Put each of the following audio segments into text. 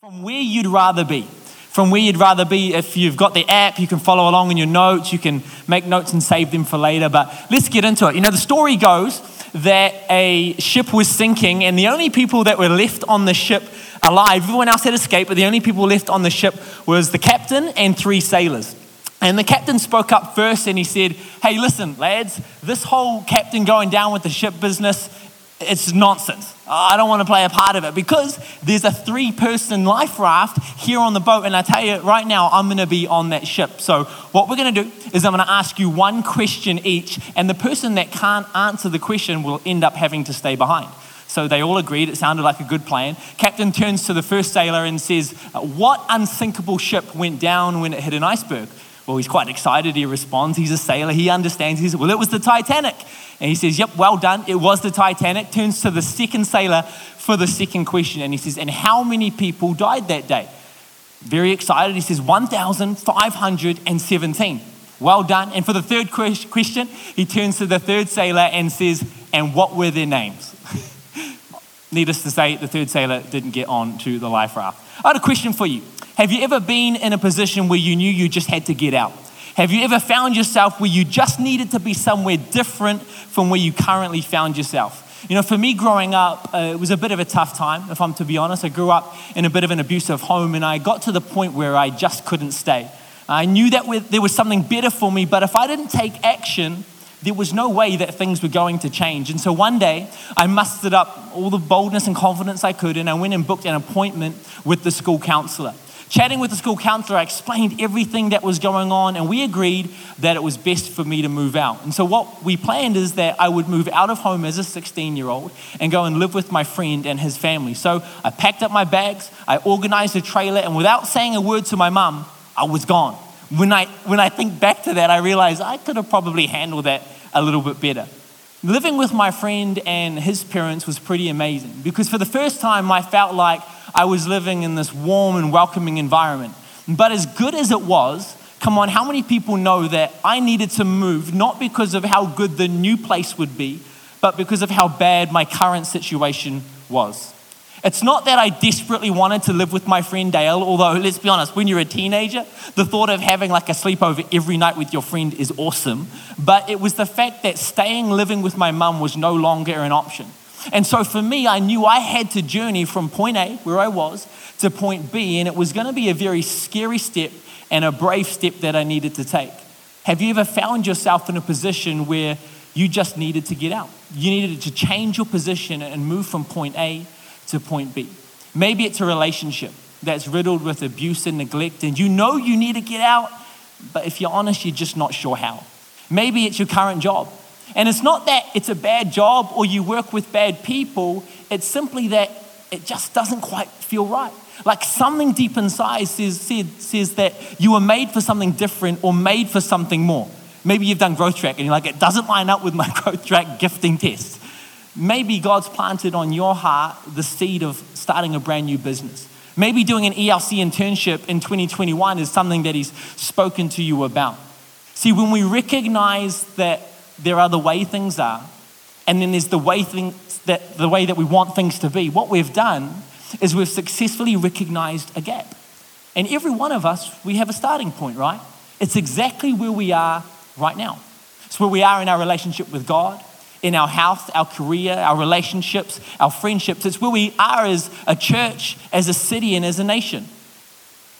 from where you'd rather be. From where you'd rather be. If you've got the app, you can follow along in your notes. You can make notes and save them for later. But let's get into it. You know, the story goes that a ship was sinking, and the only people that were left on the ship alive, everyone else had escaped, but the only people left on the ship was the captain and three sailors. And the captain spoke up first and he said, Hey, listen, lads, this whole captain going down with the ship business, it's nonsense. I don't want to play a part of it because there's a three person life raft here on the boat. And I tell you right now, I'm going to be on that ship. So, what we're going to do is I'm going to ask you one question each, and the person that can't answer the question will end up having to stay behind. So they all agreed. It sounded like a good plan. Captain turns to the first sailor and says, What unsinkable ship went down when it hit an iceberg? Well, he's quite excited. He responds. He's a sailor. He understands. He says, Well, it was the Titanic. And he says, Yep, well done. It was the Titanic. Turns to the second sailor for the second question. And he says, And how many people died that day? Very excited. He says, 1,517. Well done. And for the third question, he turns to the third sailor and says, And what were their names? Needless to say, the third sailor didn't get on to the life raft. I had a question for you. Have you ever been in a position where you knew you just had to get out? Have you ever found yourself where you just needed to be somewhere different from where you currently found yourself? You know, for me growing up, uh, it was a bit of a tough time, if I'm to be honest. I grew up in a bit of an abusive home and I got to the point where I just couldn't stay. I knew that there was something better for me, but if I didn't take action, there was no way that things were going to change. And so one day, I mustered up all the boldness and confidence I could, and I went and booked an appointment with the school counselor. Chatting with the school counselor, I explained everything that was going on, and we agreed that it was best for me to move out. And so, what we planned is that I would move out of home as a 16 year old and go and live with my friend and his family. So, I packed up my bags, I organized a trailer, and without saying a word to my mum, I was gone. When I, when I think back to that, I realize I could have probably handled that a little bit better. Living with my friend and his parents was pretty amazing because for the first time I felt like I was living in this warm and welcoming environment. But as good as it was, come on, how many people know that I needed to move not because of how good the new place would be, but because of how bad my current situation was? It's not that I desperately wanted to live with my friend Dale, although let's be honest, when you're a teenager, the thought of having like a sleepover every night with your friend is awesome. But it was the fact that staying living with my mum was no longer an option. And so for me, I knew I had to journey from point A, where I was, to point B, and it was going to be a very scary step and a brave step that I needed to take. Have you ever found yourself in a position where you just needed to get out? You needed to change your position and move from point A to point B. Maybe it's a relationship that's riddled with abuse and neglect, and you know you need to get out, but if you're honest, you're just not sure how. Maybe it's your current job and it's not that it's a bad job or you work with bad people, it's simply that it just doesn't quite feel right. Like something deep inside says, says, says that you were made for something different or made for something more. Maybe you've done growth track and you're like, it doesn't line up with my growth track gifting test. Maybe God's planted on your heart the seed of starting a brand new business. Maybe doing an ELC internship in 2021 is something that He's spoken to you about. See, when we recognize that there are the way things are, and then there's the way things that the way that we want things to be. What we've done is we've successfully recognized a gap. And every one of us, we have a starting point, right? It's exactly where we are right now. It's where we are in our relationship with God, in our health, our career, our relationships, our friendships. It's where we are as a church, as a city, and as a nation.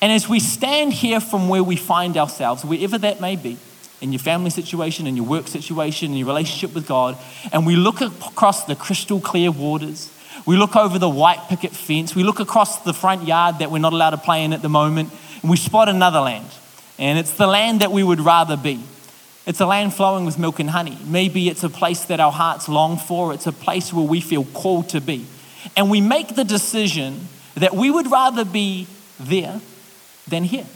And as we stand here from where we find ourselves, wherever that may be, in your family situation, in your work situation, in your relationship with God, and we look across the crystal clear waters, we look over the white picket fence, we look across the front yard that we're not allowed to play in at the moment, and we spot another land. And it's the land that we would rather be. It's a land flowing with milk and honey. Maybe it's a place that our hearts long for, it's a place where we feel called to be. And we make the decision that we would rather be there than here.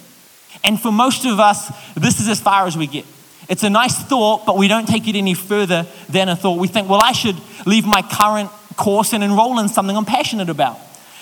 And for most of us, this is as far as we get. It's a nice thought, but we don't take it any further than a thought. We think, well, I should leave my current course and enroll in something I'm passionate about.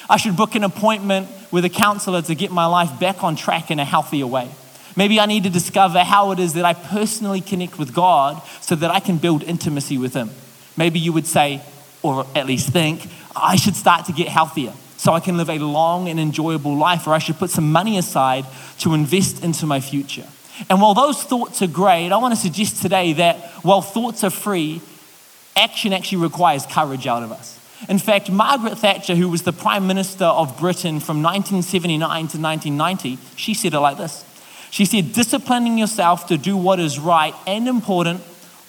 I should book an appointment with a counselor to get my life back on track in a healthier way. Maybe I need to discover how it is that I personally connect with God so that I can build intimacy with Him. Maybe you would say, or at least think, I should start to get healthier so I can live a long and enjoyable life, or I should put some money aside to invest into my future. And while those thoughts are great, I want to suggest today that while thoughts are free, action actually requires courage out of us. In fact, Margaret Thatcher, who was the Prime Minister of Britain from 1979 to 1990, she said it like this. She said, Disciplining yourself to do what is right and important,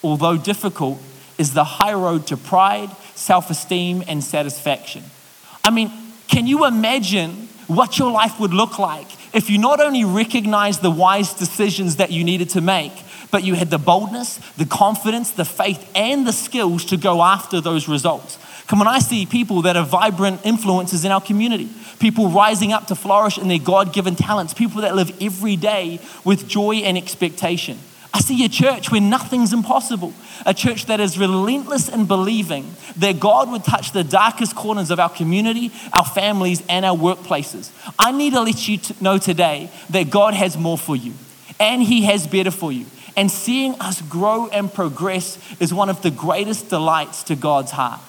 although difficult, is the high road to pride, self esteem, and satisfaction. I mean, can you imagine what your life would look like if you not only recognized the wise decisions that you needed to make, but you had the boldness, the confidence, the faith, and the skills to go after those results? Come on, I see people that are vibrant influences in our community, people rising up to flourish in their God given talents, people that live every day with joy and expectation. I see a church where nothing's impossible, a church that is relentless in believing that God would touch the darkest corners of our community, our families, and our workplaces. I need to let you know today that God has more for you, and He has better for you. And seeing us grow and progress is one of the greatest delights to God's heart.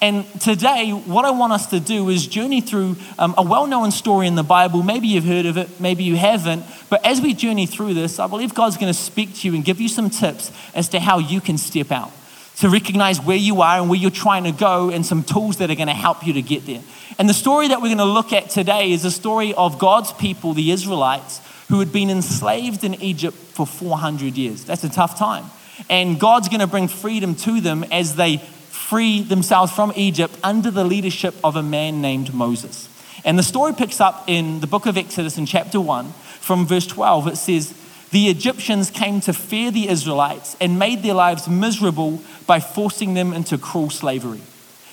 And today, what I want us to do is journey through um, a well known story in the Bible. Maybe you've heard of it, maybe you haven't. But as we journey through this, I believe God's going to speak to you and give you some tips as to how you can step out, to recognize where you are and where you're trying to go, and some tools that are going to help you to get there. And the story that we're going to look at today is a story of God's people, the Israelites, who had been enslaved in Egypt for 400 years. That's a tough time. And God's going to bring freedom to them as they free themselves from Egypt under the leadership of a man named Moses. And the story picks up in the book of Exodus in chapter 1 from verse 12. It says, The Egyptians came to fear the Israelites and made their lives miserable by forcing them into cruel slavery.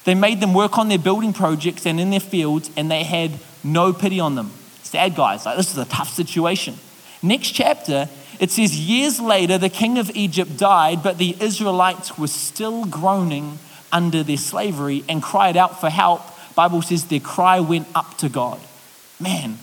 They made them work on their building projects and in their fields, and they had no pity on them. Sad guys, like this is a tough situation. Next chapter, it says, Years later, the king of Egypt died, but the Israelites were still groaning under their slavery and cried out for help, Bible says their cry went up to God. Man,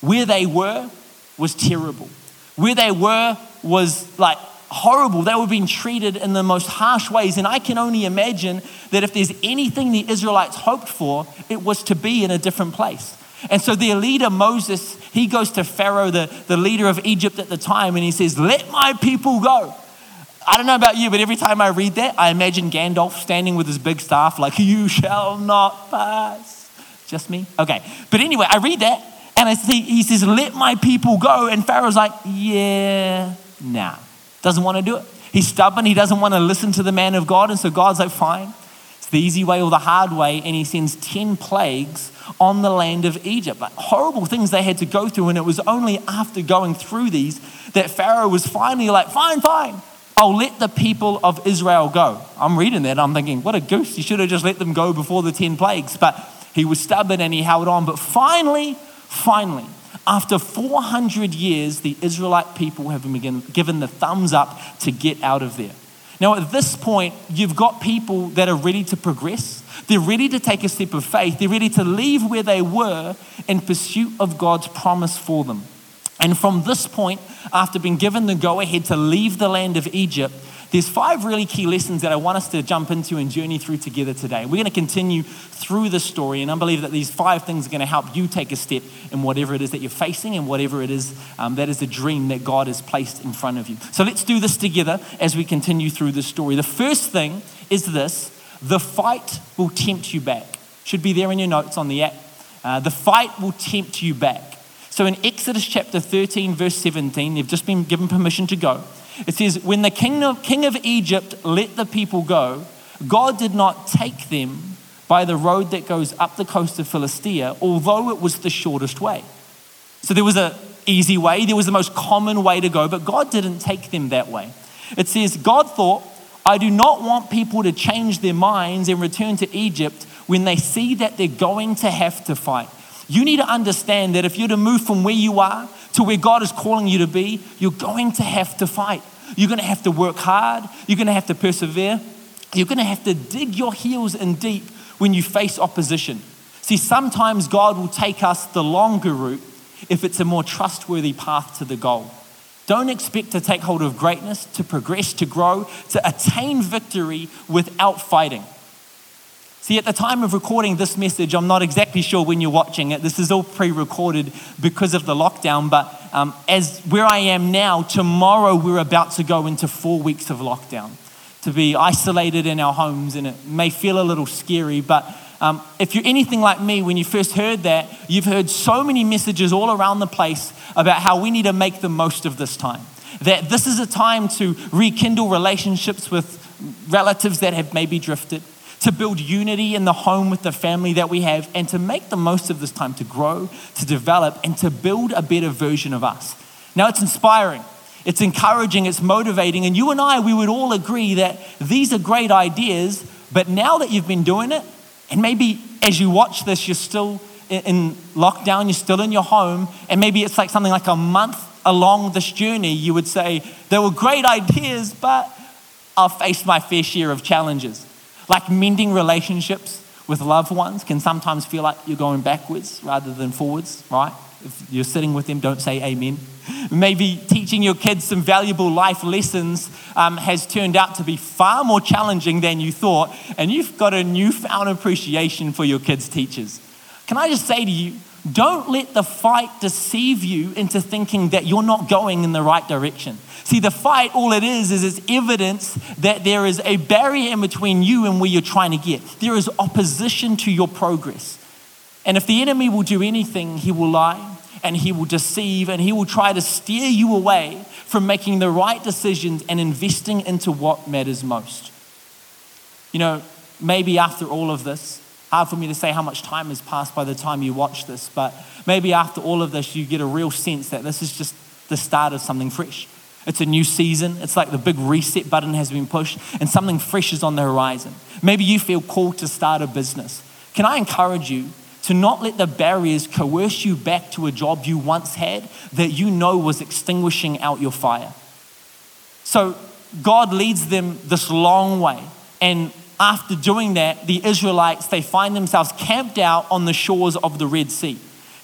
where they were was terrible. Where they were was like horrible. They were being treated in the most harsh ways. And I can only imagine that if there's anything the Israelites hoped for, it was to be in a different place. And so their leader, Moses, he goes to Pharaoh, the, the leader of Egypt at the time, and he says, Let my people go. I don't know about you, but every time I read that, I imagine Gandalf standing with his big staff, like, You shall not pass. Just me? Okay. But anyway, I read that, and I see, he says, Let my people go. And Pharaoh's like, Yeah, nah. Doesn't want to do it. He's stubborn. He doesn't want to listen to the man of God. And so God's like, Fine. It's the easy way or the hard way. And he sends 10 plagues on the land of Egypt. Like horrible things they had to go through. And it was only after going through these that Pharaoh was finally like, Fine, fine. I'll let the people of Israel go. I'm reading that, I'm thinking, what a goose. He should have just let them go before the 10 plagues. But he was stubborn and he held on. But finally, finally, after 400 years, the Israelite people have been given the thumbs up to get out of there. Now, at this point, you've got people that are ready to progress. They're ready to take a step of faith. They're ready to leave where they were in pursuit of God's promise for them. And from this point, after being given the go ahead to leave the land of Egypt, there's five really key lessons that I want us to jump into and journey through together today. We're going to continue through the story, and I believe that these five things are going to help you take a step in whatever it is that you're facing and whatever it is um, that is the dream that God has placed in front of you. So let's do this together as we continue through the story. The first thing is this the fight will tempt you back. Should be there in your notes on the app. Uh, the fight will tempt you back. So in Exodus chapter 13, verse 17, they've just been given permission to go. It says, When the king of, king of Egypt let the people go, God did not take them by the road that goes up the coast of Philistia, although it was the shortest way. So there was an easy way, there was the most common way to go, but God didn't take them that way. It says, God thought, I do not want people to change their minds and return to Egypt when they see that they're going to have to fight. You need to understand that if you're to move from where you are to where God is calling you to be, you're going to have to fight. You're going to have to work hard. You're going to have to persevere. You're going to have to dig your heels in deep when you face opposition. See, sometimes God will take us the longer route if it's a more trustworthy path to the goal. Don't expect to take hold of greatness, to progress, to grow, to attain victory without fighting. See, at the time of recording this message, I'm not exactly sure when you're watching it. This is all pre recorded because of the lockdown. But um, as where I am now, tomorrow we're about to go into four weeks of lockdown to be isolated in our homes. And it may feel a little scary, but um, if you're anything like me, when you first heard that, you've heard so many messages all around the place about how we need to make the most of this time. That this is a time to rekindle relationships with relatives that have maybe drifted to build unity in the home with the family that we have, and to make the most of this time to grow, to develop, and to build a better version of us. Now, it's inspiring, it's encouraging, it's motivating, and you and I, we would all agree that these are great ideas, but now that you've been doing it, and maybe as you watch this, you're still in lockdown, you're still in your home, and maybe it's like something like a month along this journey, you would say, There were great ideas, but I've faced my fair share of challenges. Like mending relationships with loved ones can sometimes feel like you're going backwards rather than forwards, right? If you're sitting with them, don't say amen. Maybe teaching your kids some valuable life lessons um, has turned out to be far more challenging than you thought, and you've got a newfound appreciation for your kids' teachers. Can I just say to you, don't let the fight deceive you into thinking that you're not going in the right direction. See, the fight, all it is, is it's evidence that there is a barrier in between you and where you're trying to get. There is opposition to your progress. And if the enemy will do anything, he will lie and he will deceive and he will try to steer you away from making the right decisions and investing into what matters most. You know, maybe after all of this, hard for me to say how much time has passed by the time you watch this, but maybe after all of this, you get a real sense that this is just the start of something fresh. It's a new season. It's like the big reset button has been pushed and something fresh is on the horizon. Maybe you feel called to start a business. Can I encourage you to not let the barriers coerce you back to a job you once had that you know was extinguishing out your fire? So God leads them this long way. And after doing that, the Israelites, they find themselves camped out on the shores of the Red Sea.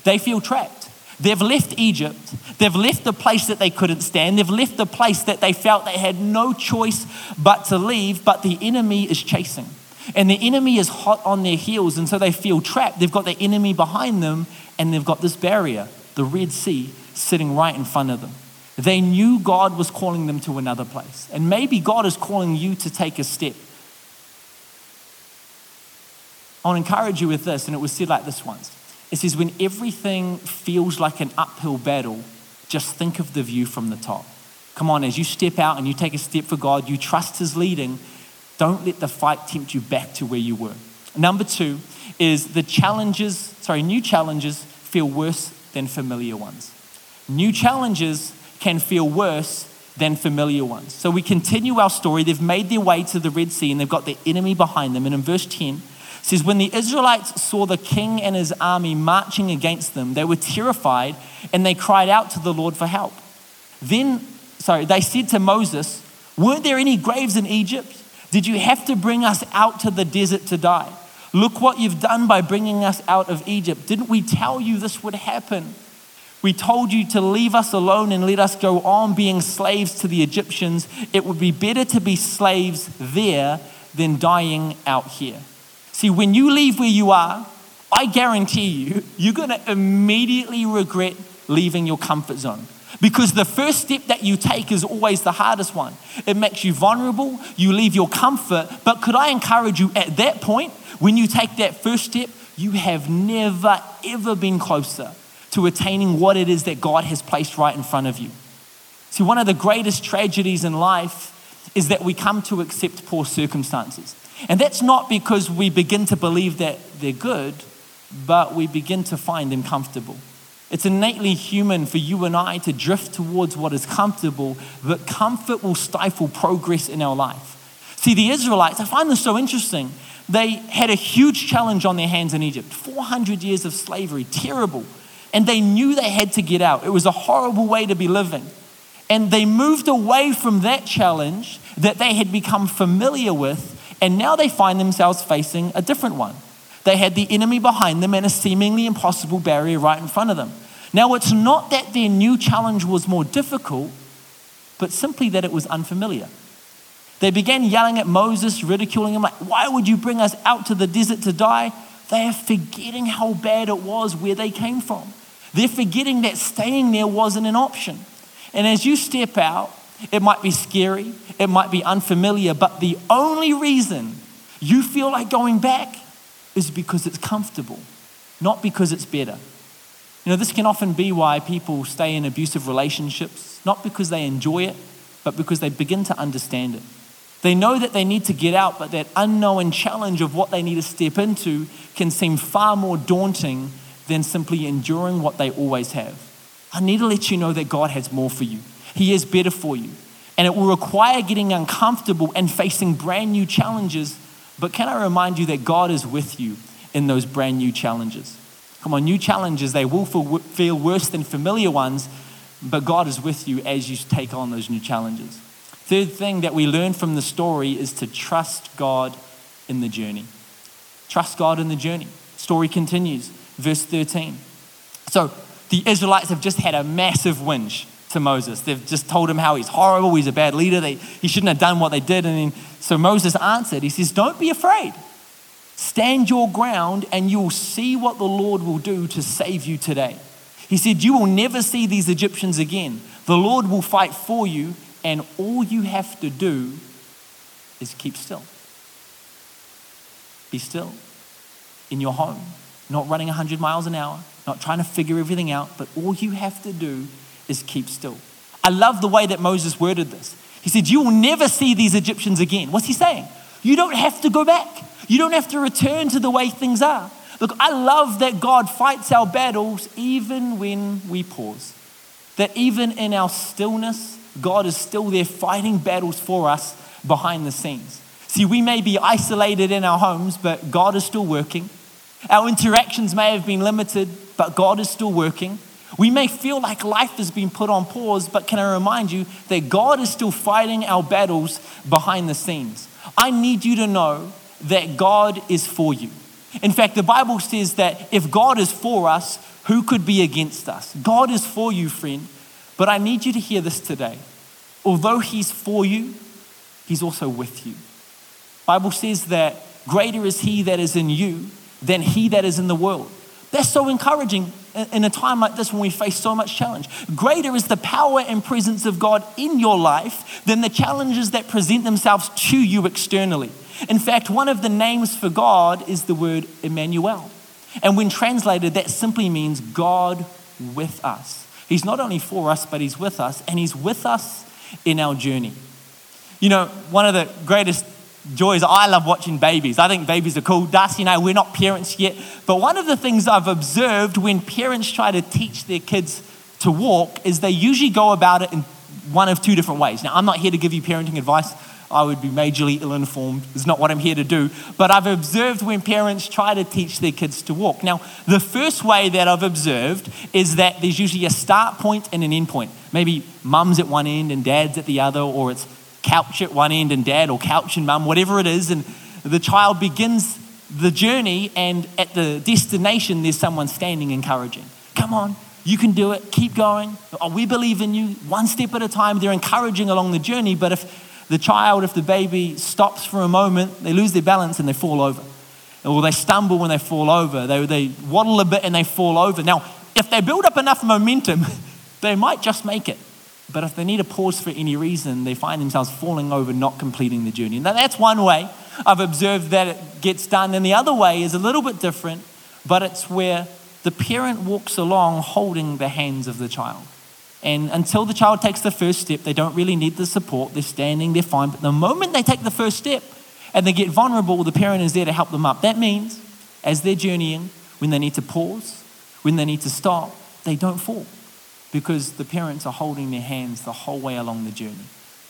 They feel trapped. They've left Egypt. They've left the place that they couldn't stand. They've left the place that they felt they had no choice but to leave, but the enemy is chasing. And the enemy is hot on their heels, and so they feel trapped. They've got the enemy behind them, and they've got this barrier, the Red Sea, sitting right in front of them. They knew God was calling them to another place. And maybe God is calling you to take a step. I want to encourage you with this, and it was said like this once it says, when everything feels like an uphill battle, just think of the view from the top. Come on, as you step out and you take a step for God, you trust His leading, don't let the fight tempt you back to where you were. Number two is the challenges, sorry, new challenges feel worse than familiar ones. New challenges can feel worse than familiar ones. So we continue our story. They've made their way to the Red Sea and they've got the enemy behind them. And in verse 10, says, When the Israelites saw the king and his army marching against them, they were terrified and they cried out to the Lord for help. Then, sorry, they said to Moses, Weren't there any graves in Egypt? Did you have to bring us out to the desert to die? Look what you've done by bringing us out of Egypt. Didn't we tell you this would happen? We told you to leave us alone and let us go on being slaves to the Egyptians. It would be better to be slaves there than dying out here. See, when you leave where you are, I guarantee you, you're going to immediately regret leaving your comfort zone. Because the first step that you take is always the hardest one. It makes you vulnerable, you leave your comfort. But could I encourage you at that point, when you take that first step, you have never, ever been closer to attaining what it is that God has placed right in front of you. See, one of the greatest tragedies in life is that we come to accept poor circumstances. And that's not because we begin to believe that they're good, but we begin to find them comfortable. It's innately human for you and I to drift towards what is comfortable, but comfort will stifle progress in our life. See, the Israelites, I find this so interesting. They had a huge challenge on their hands in Egypt 400 years of slavery, terrible. And they knew they had to get out. It was a horrible way to be living. And they moved away from that challenge that they had become familiar with and now they find themselves facing a different one. They had the enemy behind them and a seemingly impossible barrier right in front of them. Now, it's not that their new challenge was more difficult, but simply that it was unfamiliar. They began yelling at Moses, ridiculing him, like, Why would you bring us out to the desert to die? They are forgetting how bad it was where they came from. They're forgetting that staying there wasn't an option. And as you step out, it might be scary, it might be unfamiliar, but the only reason you feel like going back is because it's comfortable, not because it's better. You know, this can often be why people stay in abusive relationships, not because they enjoy it, but because they begin to understand it. They know that they need to get out, but that unknown challenge of what they need to step into can seem far more daunting than simply enduring what they always have. I need to let you know that God has more for you, He is better for you. And it will require getting uncomfortable and facing brand new challenges. But can I remind you that God is with you in those brand new challenges? Come on, new challenges, they will feel worse than familiar ones, but God is with you as you take on those new challenges. Third thing that we learn from the story is to trust God in the journey. Trust God in the journey. Story continues, verse 13. So the Israelites have just had a massive whinge to Moses. They've just told him how he's horrible, he's a bad leader, they, he shouldn't have done what they did. And then, so Moses answered, he says, Don't be afraid. Stand your ground, and you'll see what the Lord will do to save you today. He said, You will never see these Egyptians again. The Lord will fight for you, and all you have to do is keep still. Be still in your home, not running 100 miles an hour, not trying to figure everything out, but all you have to do is keep still. I love the way that Moses worded this. He said, You will never see these Egyptians again. What's he saying? You don't have to go back, you don't have to return to the way things are. Look, I love that God fights our battles even when we pause. That even in our stillness, God is still there fighting battles for us behind the scenes. See, we may be isolated in our homes, but God is still working. Our interactions may have been limited, but God is still working. We may feel like life has been put on pause, but can I remind you that God is still fighting our battles behind the scenes? I need you to know that God is for you. In fact, the Bible says that if God is for us, who could be against us? God is for you, friend. But I need you to hear this today. Although He's for you, He's also with you. Bible says that greater is He that is in you than He that is in the world. That's so encouraging in a time like this when we face so much challenge. Greater is the power and presence of God in your life than the challenges that present themselves to you externally. In fact, one of the names for God is the word Emmanuel. And when translated, that simply means God with us. He's not only for us, but He's with us, and He's with us in our journey. You know, one of the greatest joys, I love watching babies. I think babies are cool. Darcy and I, we're not parents yet, but one of the things I've observed when parents try to teach their kids to walk is they usually go about it in one of two different ways. Now, I'm not here to give you parenting advice. I would be majorly ill informed. It's not what I'm here to do. But I've observed when parents try to teach their kids to walk. Now, the first way that I've observed is that there's usually a start point and an end point. Maybe mum's at one end and dad's at the other, or it's couch at one end and dad, or couch and mum, whatever it is. And the child begins the journey, and at the destination, there's someone standing encouraging. Come on, you can do it. Keep going. Oh, we believe in you. One step at a time. They're encouraging along the journey. But if the child, if the baby stops for a moment, they lose their balance and they fall over. Or they stumble when they fall over. They, they waddle a bit and they fall over. Now, if they build up enough momentum, they might just make it. But if they need a pause for any reason, they find themselves falling over, not completing the journey. Now, that's one way I've observed that it gets done. And the other way is a little bit different, but it's where the parent walks along holding the hands of the child. And until the child takes the first step, they don't really need the support. They're standing, they're fine. But the moment they take the first step and they get vulnerable, the parent is there to help them up. That means, as they're journeying, when they need to pause, when they need to stop, they don't fall because the parents are holding their hands the whole way along the journey.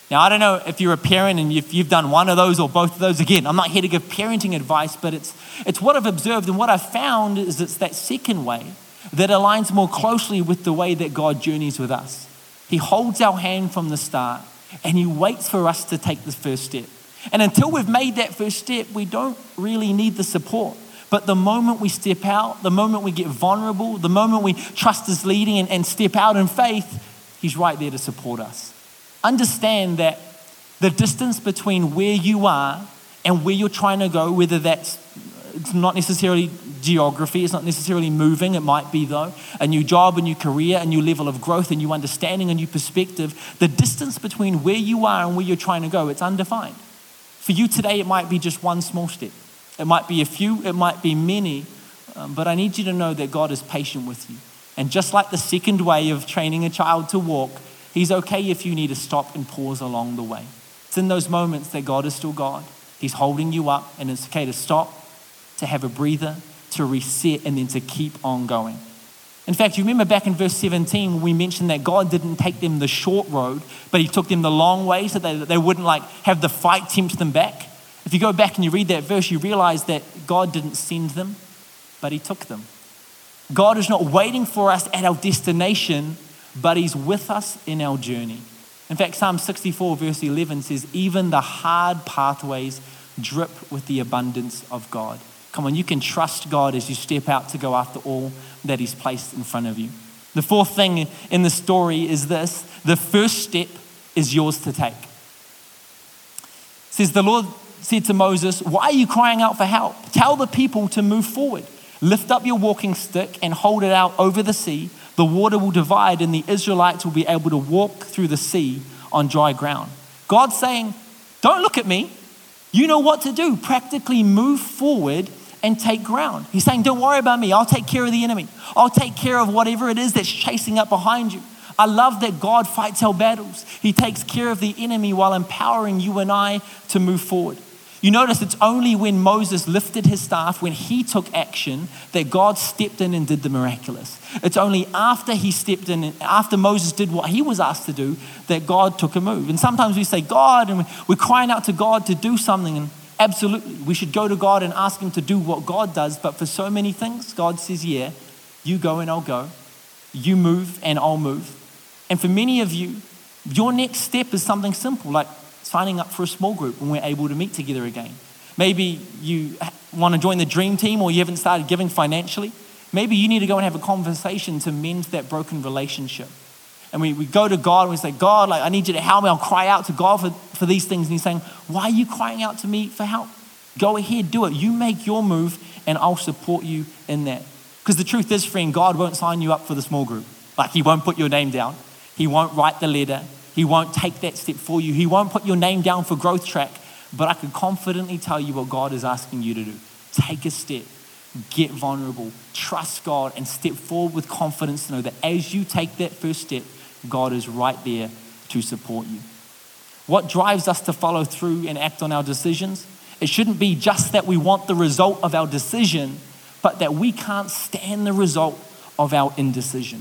Now, I don't know if you're a parent and if you've done one of those or both of those. Again, I'm not here to give parenting advice, but it's, it's what I've observed. And what I've found is it's that second way that aligns more closely with the way that God journeys with us. He holds our hand from the start and He waits for us to take the first step. And until we've made that first step, we don't really need the support. But the moment we step out, the moment we get vulnerable, the moment we trust His leading and, and step out in faith, He's right there to support us. Understand that The distance between where you are and where you're trying to go, whether that's it's not necessarily geography, it's not necessarily moving, it might be though, a new job, a new career, a new level of growth, a new understanding, a new perspective. The distance between where you are and where you're trying to go, it's undefined. For you today, it might be just one small step. It might be a few, it might be many, um, but I need you to know that God is patient with you. And just like the second way of training a child to walk, He's okay if you need to stop and pause along the way. It's in those moments that God is still God. He's holding you up, and it's okay to stop, to have a breather, to reset, and then to keep on going. In fact, you remember back in verse 17 when we mentioned that God didn't take them the short road, but He took them the long way so that they wouldn't like have the fight tempt them back. If you go back and you read that verse, you realize that God didn't send them, but He took them. God is not waiting for us at our destination, but He's with us in our journey. In fact, Psalm 64, verse 11 says, Even the hard pathways drip with the abundance of God. Come on, you can trust God as you step out to go after all that He's placed in front of you. The fourth thing in the story is this the first step is yours to take. It says, The Lord said to Moses, Why are you crying out for help? Tell the people to move forward. Lift up your walking stick and hold it out over the sea. The water will divide, and the Israelites will be able to walk through the sea on dry ground. God's saying, Don't look at me. You know what to do. Practically move forward and take ground. He's saying, Don't worry about me. I'll take care of the enemy. I'll take care of whatever it is that's chasing up behind you. I love that God fights our battles. He takes care of the enemy while empowering you and I to move forward. You notice it's only when Moses lifted his staff, when he took action, that God stepped in and did the miraculous. It's only after he stepped in, after Moses did what he was asked to do, that God took a move. And sometimes we say, God, and we're crying out to God to do something. And absolutely, we should go to God and ask Him to do what God does. But for so many things, God says, Yeah, you go and I'll go. You move and I'll move. And for many of you, your next step is something simple like signing up for a small group when we're able to meet together again. Maybe you want to join the dream team or you haven't started giving financially. Maybe you need to go and have a conversation to mend that broken relationship. And we, we go to God and we say, God, like, I need you to help me. I'll cry out to God for, for these things. And He's saying, Why are you crying out to me for help? Go ahead, do it. You make your move, and I'll support you in that. Because the truth is, friend, God won't sign you up for the small group. Like, He won't put your name down, He won't write the letter, he won't take that step for you. He won't put your name down for growth track. But I can confidently tell you what God is asking you to do. Take a step, get vulnerable, trust God, and step forward with confidence to know that as you take that first step, God is right there to support you. What drives us to follow through and act on our decisions? It shouldn't be just that we want the result of our decision, but that we can't stand the result of our indecision.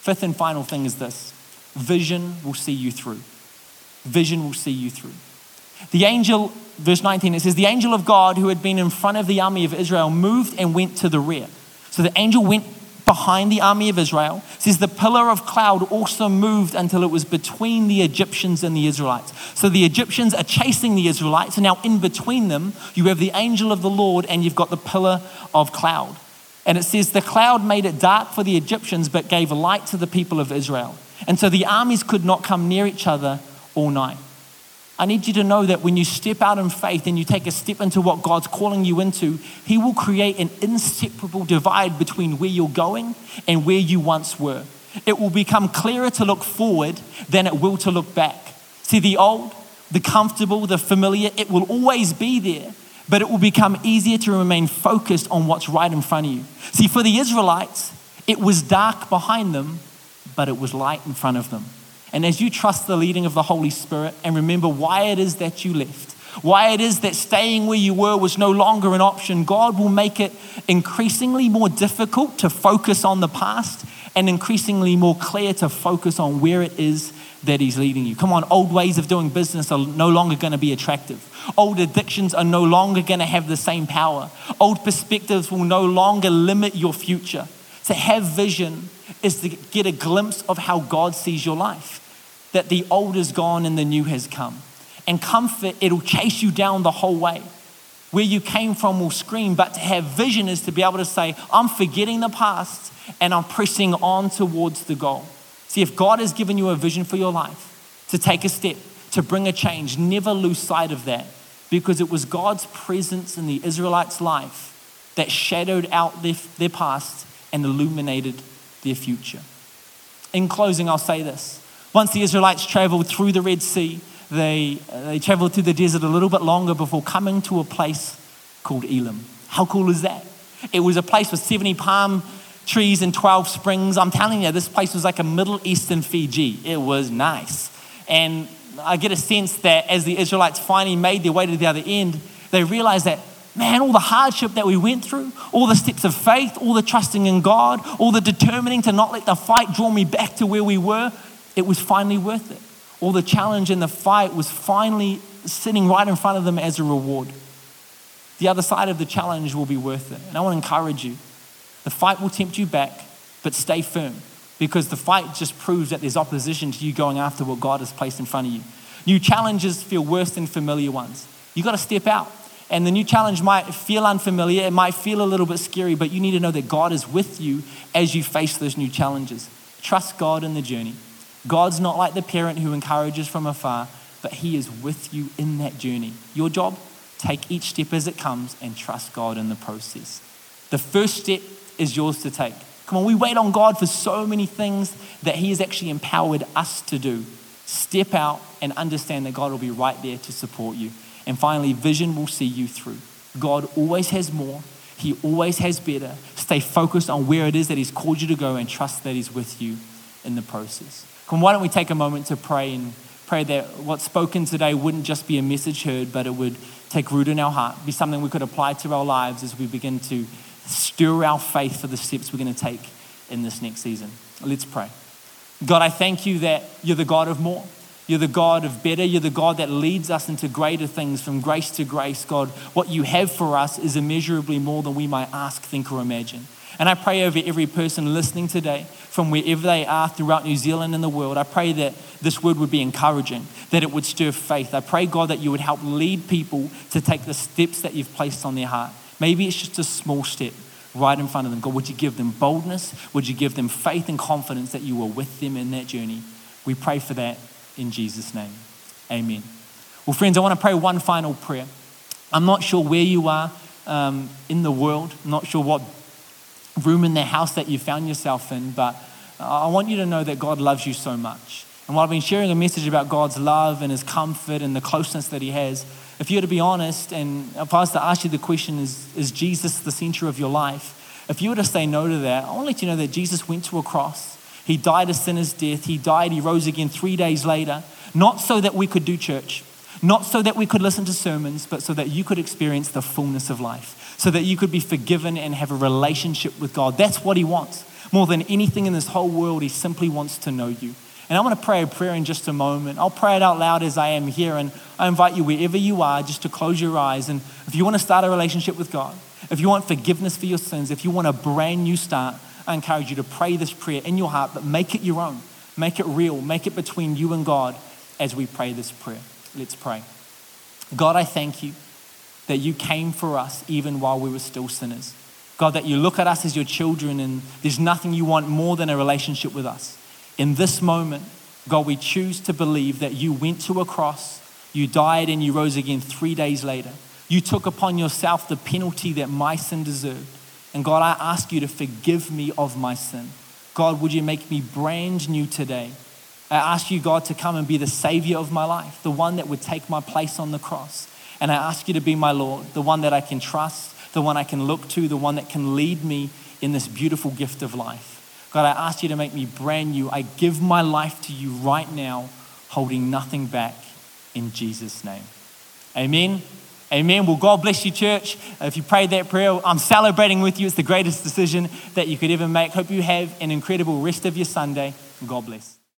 Fifth and final thing is this Vision will see you through. Vision will see you through. The angel, verse 19, it says, The angel of God who had been in front of the army of Israel moved and went to the rear. So the angel went behind the army of Israel. It says the pillar of cloud also moved until it was between the Egyptians and the Israelites. So the Egyptians are chasing the Israelites, and now in between them, you have the angel of the Lord and you've got the pillar of cloud. And it says the cloud made it dark for the Egyptians but gave light to the people of Israel. And so the armies could not come near each other all night. I need you to know that when you step out in faith and you take a step into what God's calling you into, He will create an inseparable divide between where you're going and where you once were. It will become clearer to look forward than it will to look back. See, the old, the comfortable, the familiar, it will always be there, but it will become easier to remain focused on what's right in front of you. See, for the Israelites, it was dark behind them, but it was light in front of them. And as you trust the leading of the Holy Spirit and remember why it is that you left, why it is that staying where you were was no longer an option, God will make it increasingly more difficult to focus on the past and increasingly more clear to focus on where it is that He's leading you. Come on, old ways of doing business are no longer going to be attractive. Old addictions are no longer going to have the same power. Old perspectives will no longer limit your future. To have vision is to get a glimpse of how God sees your life. That the old is gone and the new has come. And comfort, it'll chase you down the whole way. Where you came from will scream, but to have vision is to be able to say, I'm forgetting the past and I'm pressing on towards the goal. See, if God has given you a vision for your life, to take a step, to bring a change. Never lose sight of that because it was God's presence in the Israelites' life that shadowed out their, their past and illuminated their future. In closing, I'll say this. Once the Israelites traveled through the Red Sea, they, they traveled through the desert a little bit longer before coming to a place called Elim. How cool is that? It was a place with 70 palm trees and 12 springs. I'm telling you, this place was like a Middle Eastern Fiji. It was nice. And I get a sense that as the Israelites finally made their way to the other end, they realized that, man, all the hardship that we went through, all the steps of faith, all the trusting in God, all the determining to not let the fight draw me back to where we were, it was finally worth it. All the challenge and the fight was finally sitting right in front of them as a reward. The other side of the challenge will be worth it. And I want to encourage you the fight will tempt you back, but stay firm because the fight just proves that there's opposition to you going after what God has placed in front of you. New challenges feel worse than familiar ones. You've got to step out. And the new challenge might feel unfamiliar, it might feel a little bit scary, but you need to know that God is with you as you face those new challenges. Trust God in the journey. God's not like the parent who encourages from afar, but He is with you in that journey. Your job, take each step as it comes and trust God in the process. The first step is yours to take. Come on, we wait on God for so many things that He has actually empowered us to do. Step out and understand that God will be right there to support you. And finally, vision will see you through. God always has more, He always has better. Stay focused on where it is that He's called you to go and trust that He's with you in the process. Come why don't we take a moment to pray and pray that what's spoken today wouldn't just be a message heard, but it would take root in our heart, be something we could apply to our lives as we begin to stir our faith for the steps we're going to take in this next season. Let's pray. God, I thank you that you're the God of more. You're the God of better. You're the God that leads us into greater things from grace to grace. God, what you have for us is immeasurably more than we might ask, think, or imagine. And I pray over every person listening today, from wherever they are throughout New Zealand and the world, I pray that this word would be encouraging, that it would stir faith. I pray, God, that you would help lead people to take the steps that you've placed on their heart. Maybe it's just a small step right in front of them. God, would you give them boldness? Would you give them faith and confidence that you are with them in that journey? We pray for that in Jesus' name. Amen. Well, friends, I want to pray one final prayer. I'm not sure where you are um, in the world, I'm not sure what room in the house that you found yourself in, but I want you to know that God loves you so much. And while I've been sharing a message about God's love and his comfort and the closeness that he has, if you were to be honest, and if I was to ask you the question, is, is Jesus the center of your life? If you were to say no to that, I want to let you know that Jesus went to a cross. He died a sinner's death. He died, he rose again three days later, not so that we could do church, not so that we could listen to sermons, but so that you could experience the fullness of life, so that you could be forgiven and have a relationship with God. That's what he wants. More than anything in this whole world, he simply wants to know you. And I'm going to pray a prayer in just a moment. I'll pray it out loud as I am here. And I invite you, wherever you are, just to close your eyes. And if you want to start a relationship with God, if you want forgiveness for your sins, if you want a brand new start, I encourage you to pray this prayer in your heart, but make it your own. Make it real. Make it between you and God as we pray this prayer. Let's pray. God, I thank you that you came for us even while we were still sinners. God, that you look at us as your children and there's nothing you want more than a relationship with us. In this moment, God, we choose to believe that you went to a cross, you died, and you rose again three days later. You took upon yourself the penalty that my sin deserved. And God, I ask you to forgive me of my sin. God, would you make me brand new today? I ask you, God, to come and be the Savior of my life, the one that would take my place on the cross. And I ask you to be my Lord, the one that I can trust, the one I can look to, the one that can lead me in this beautiful gift of life. God, I ask you to make me brand new. I give my life to you right now, holding nothing back in Jesus' name. Amen. Amen. Well, God bless you, church. Uh, if you prayed that prayer, I'm celebrating with you. It's the greatest decision that you could ever make. Hope you have an incredible rest of your Sunday. God bless.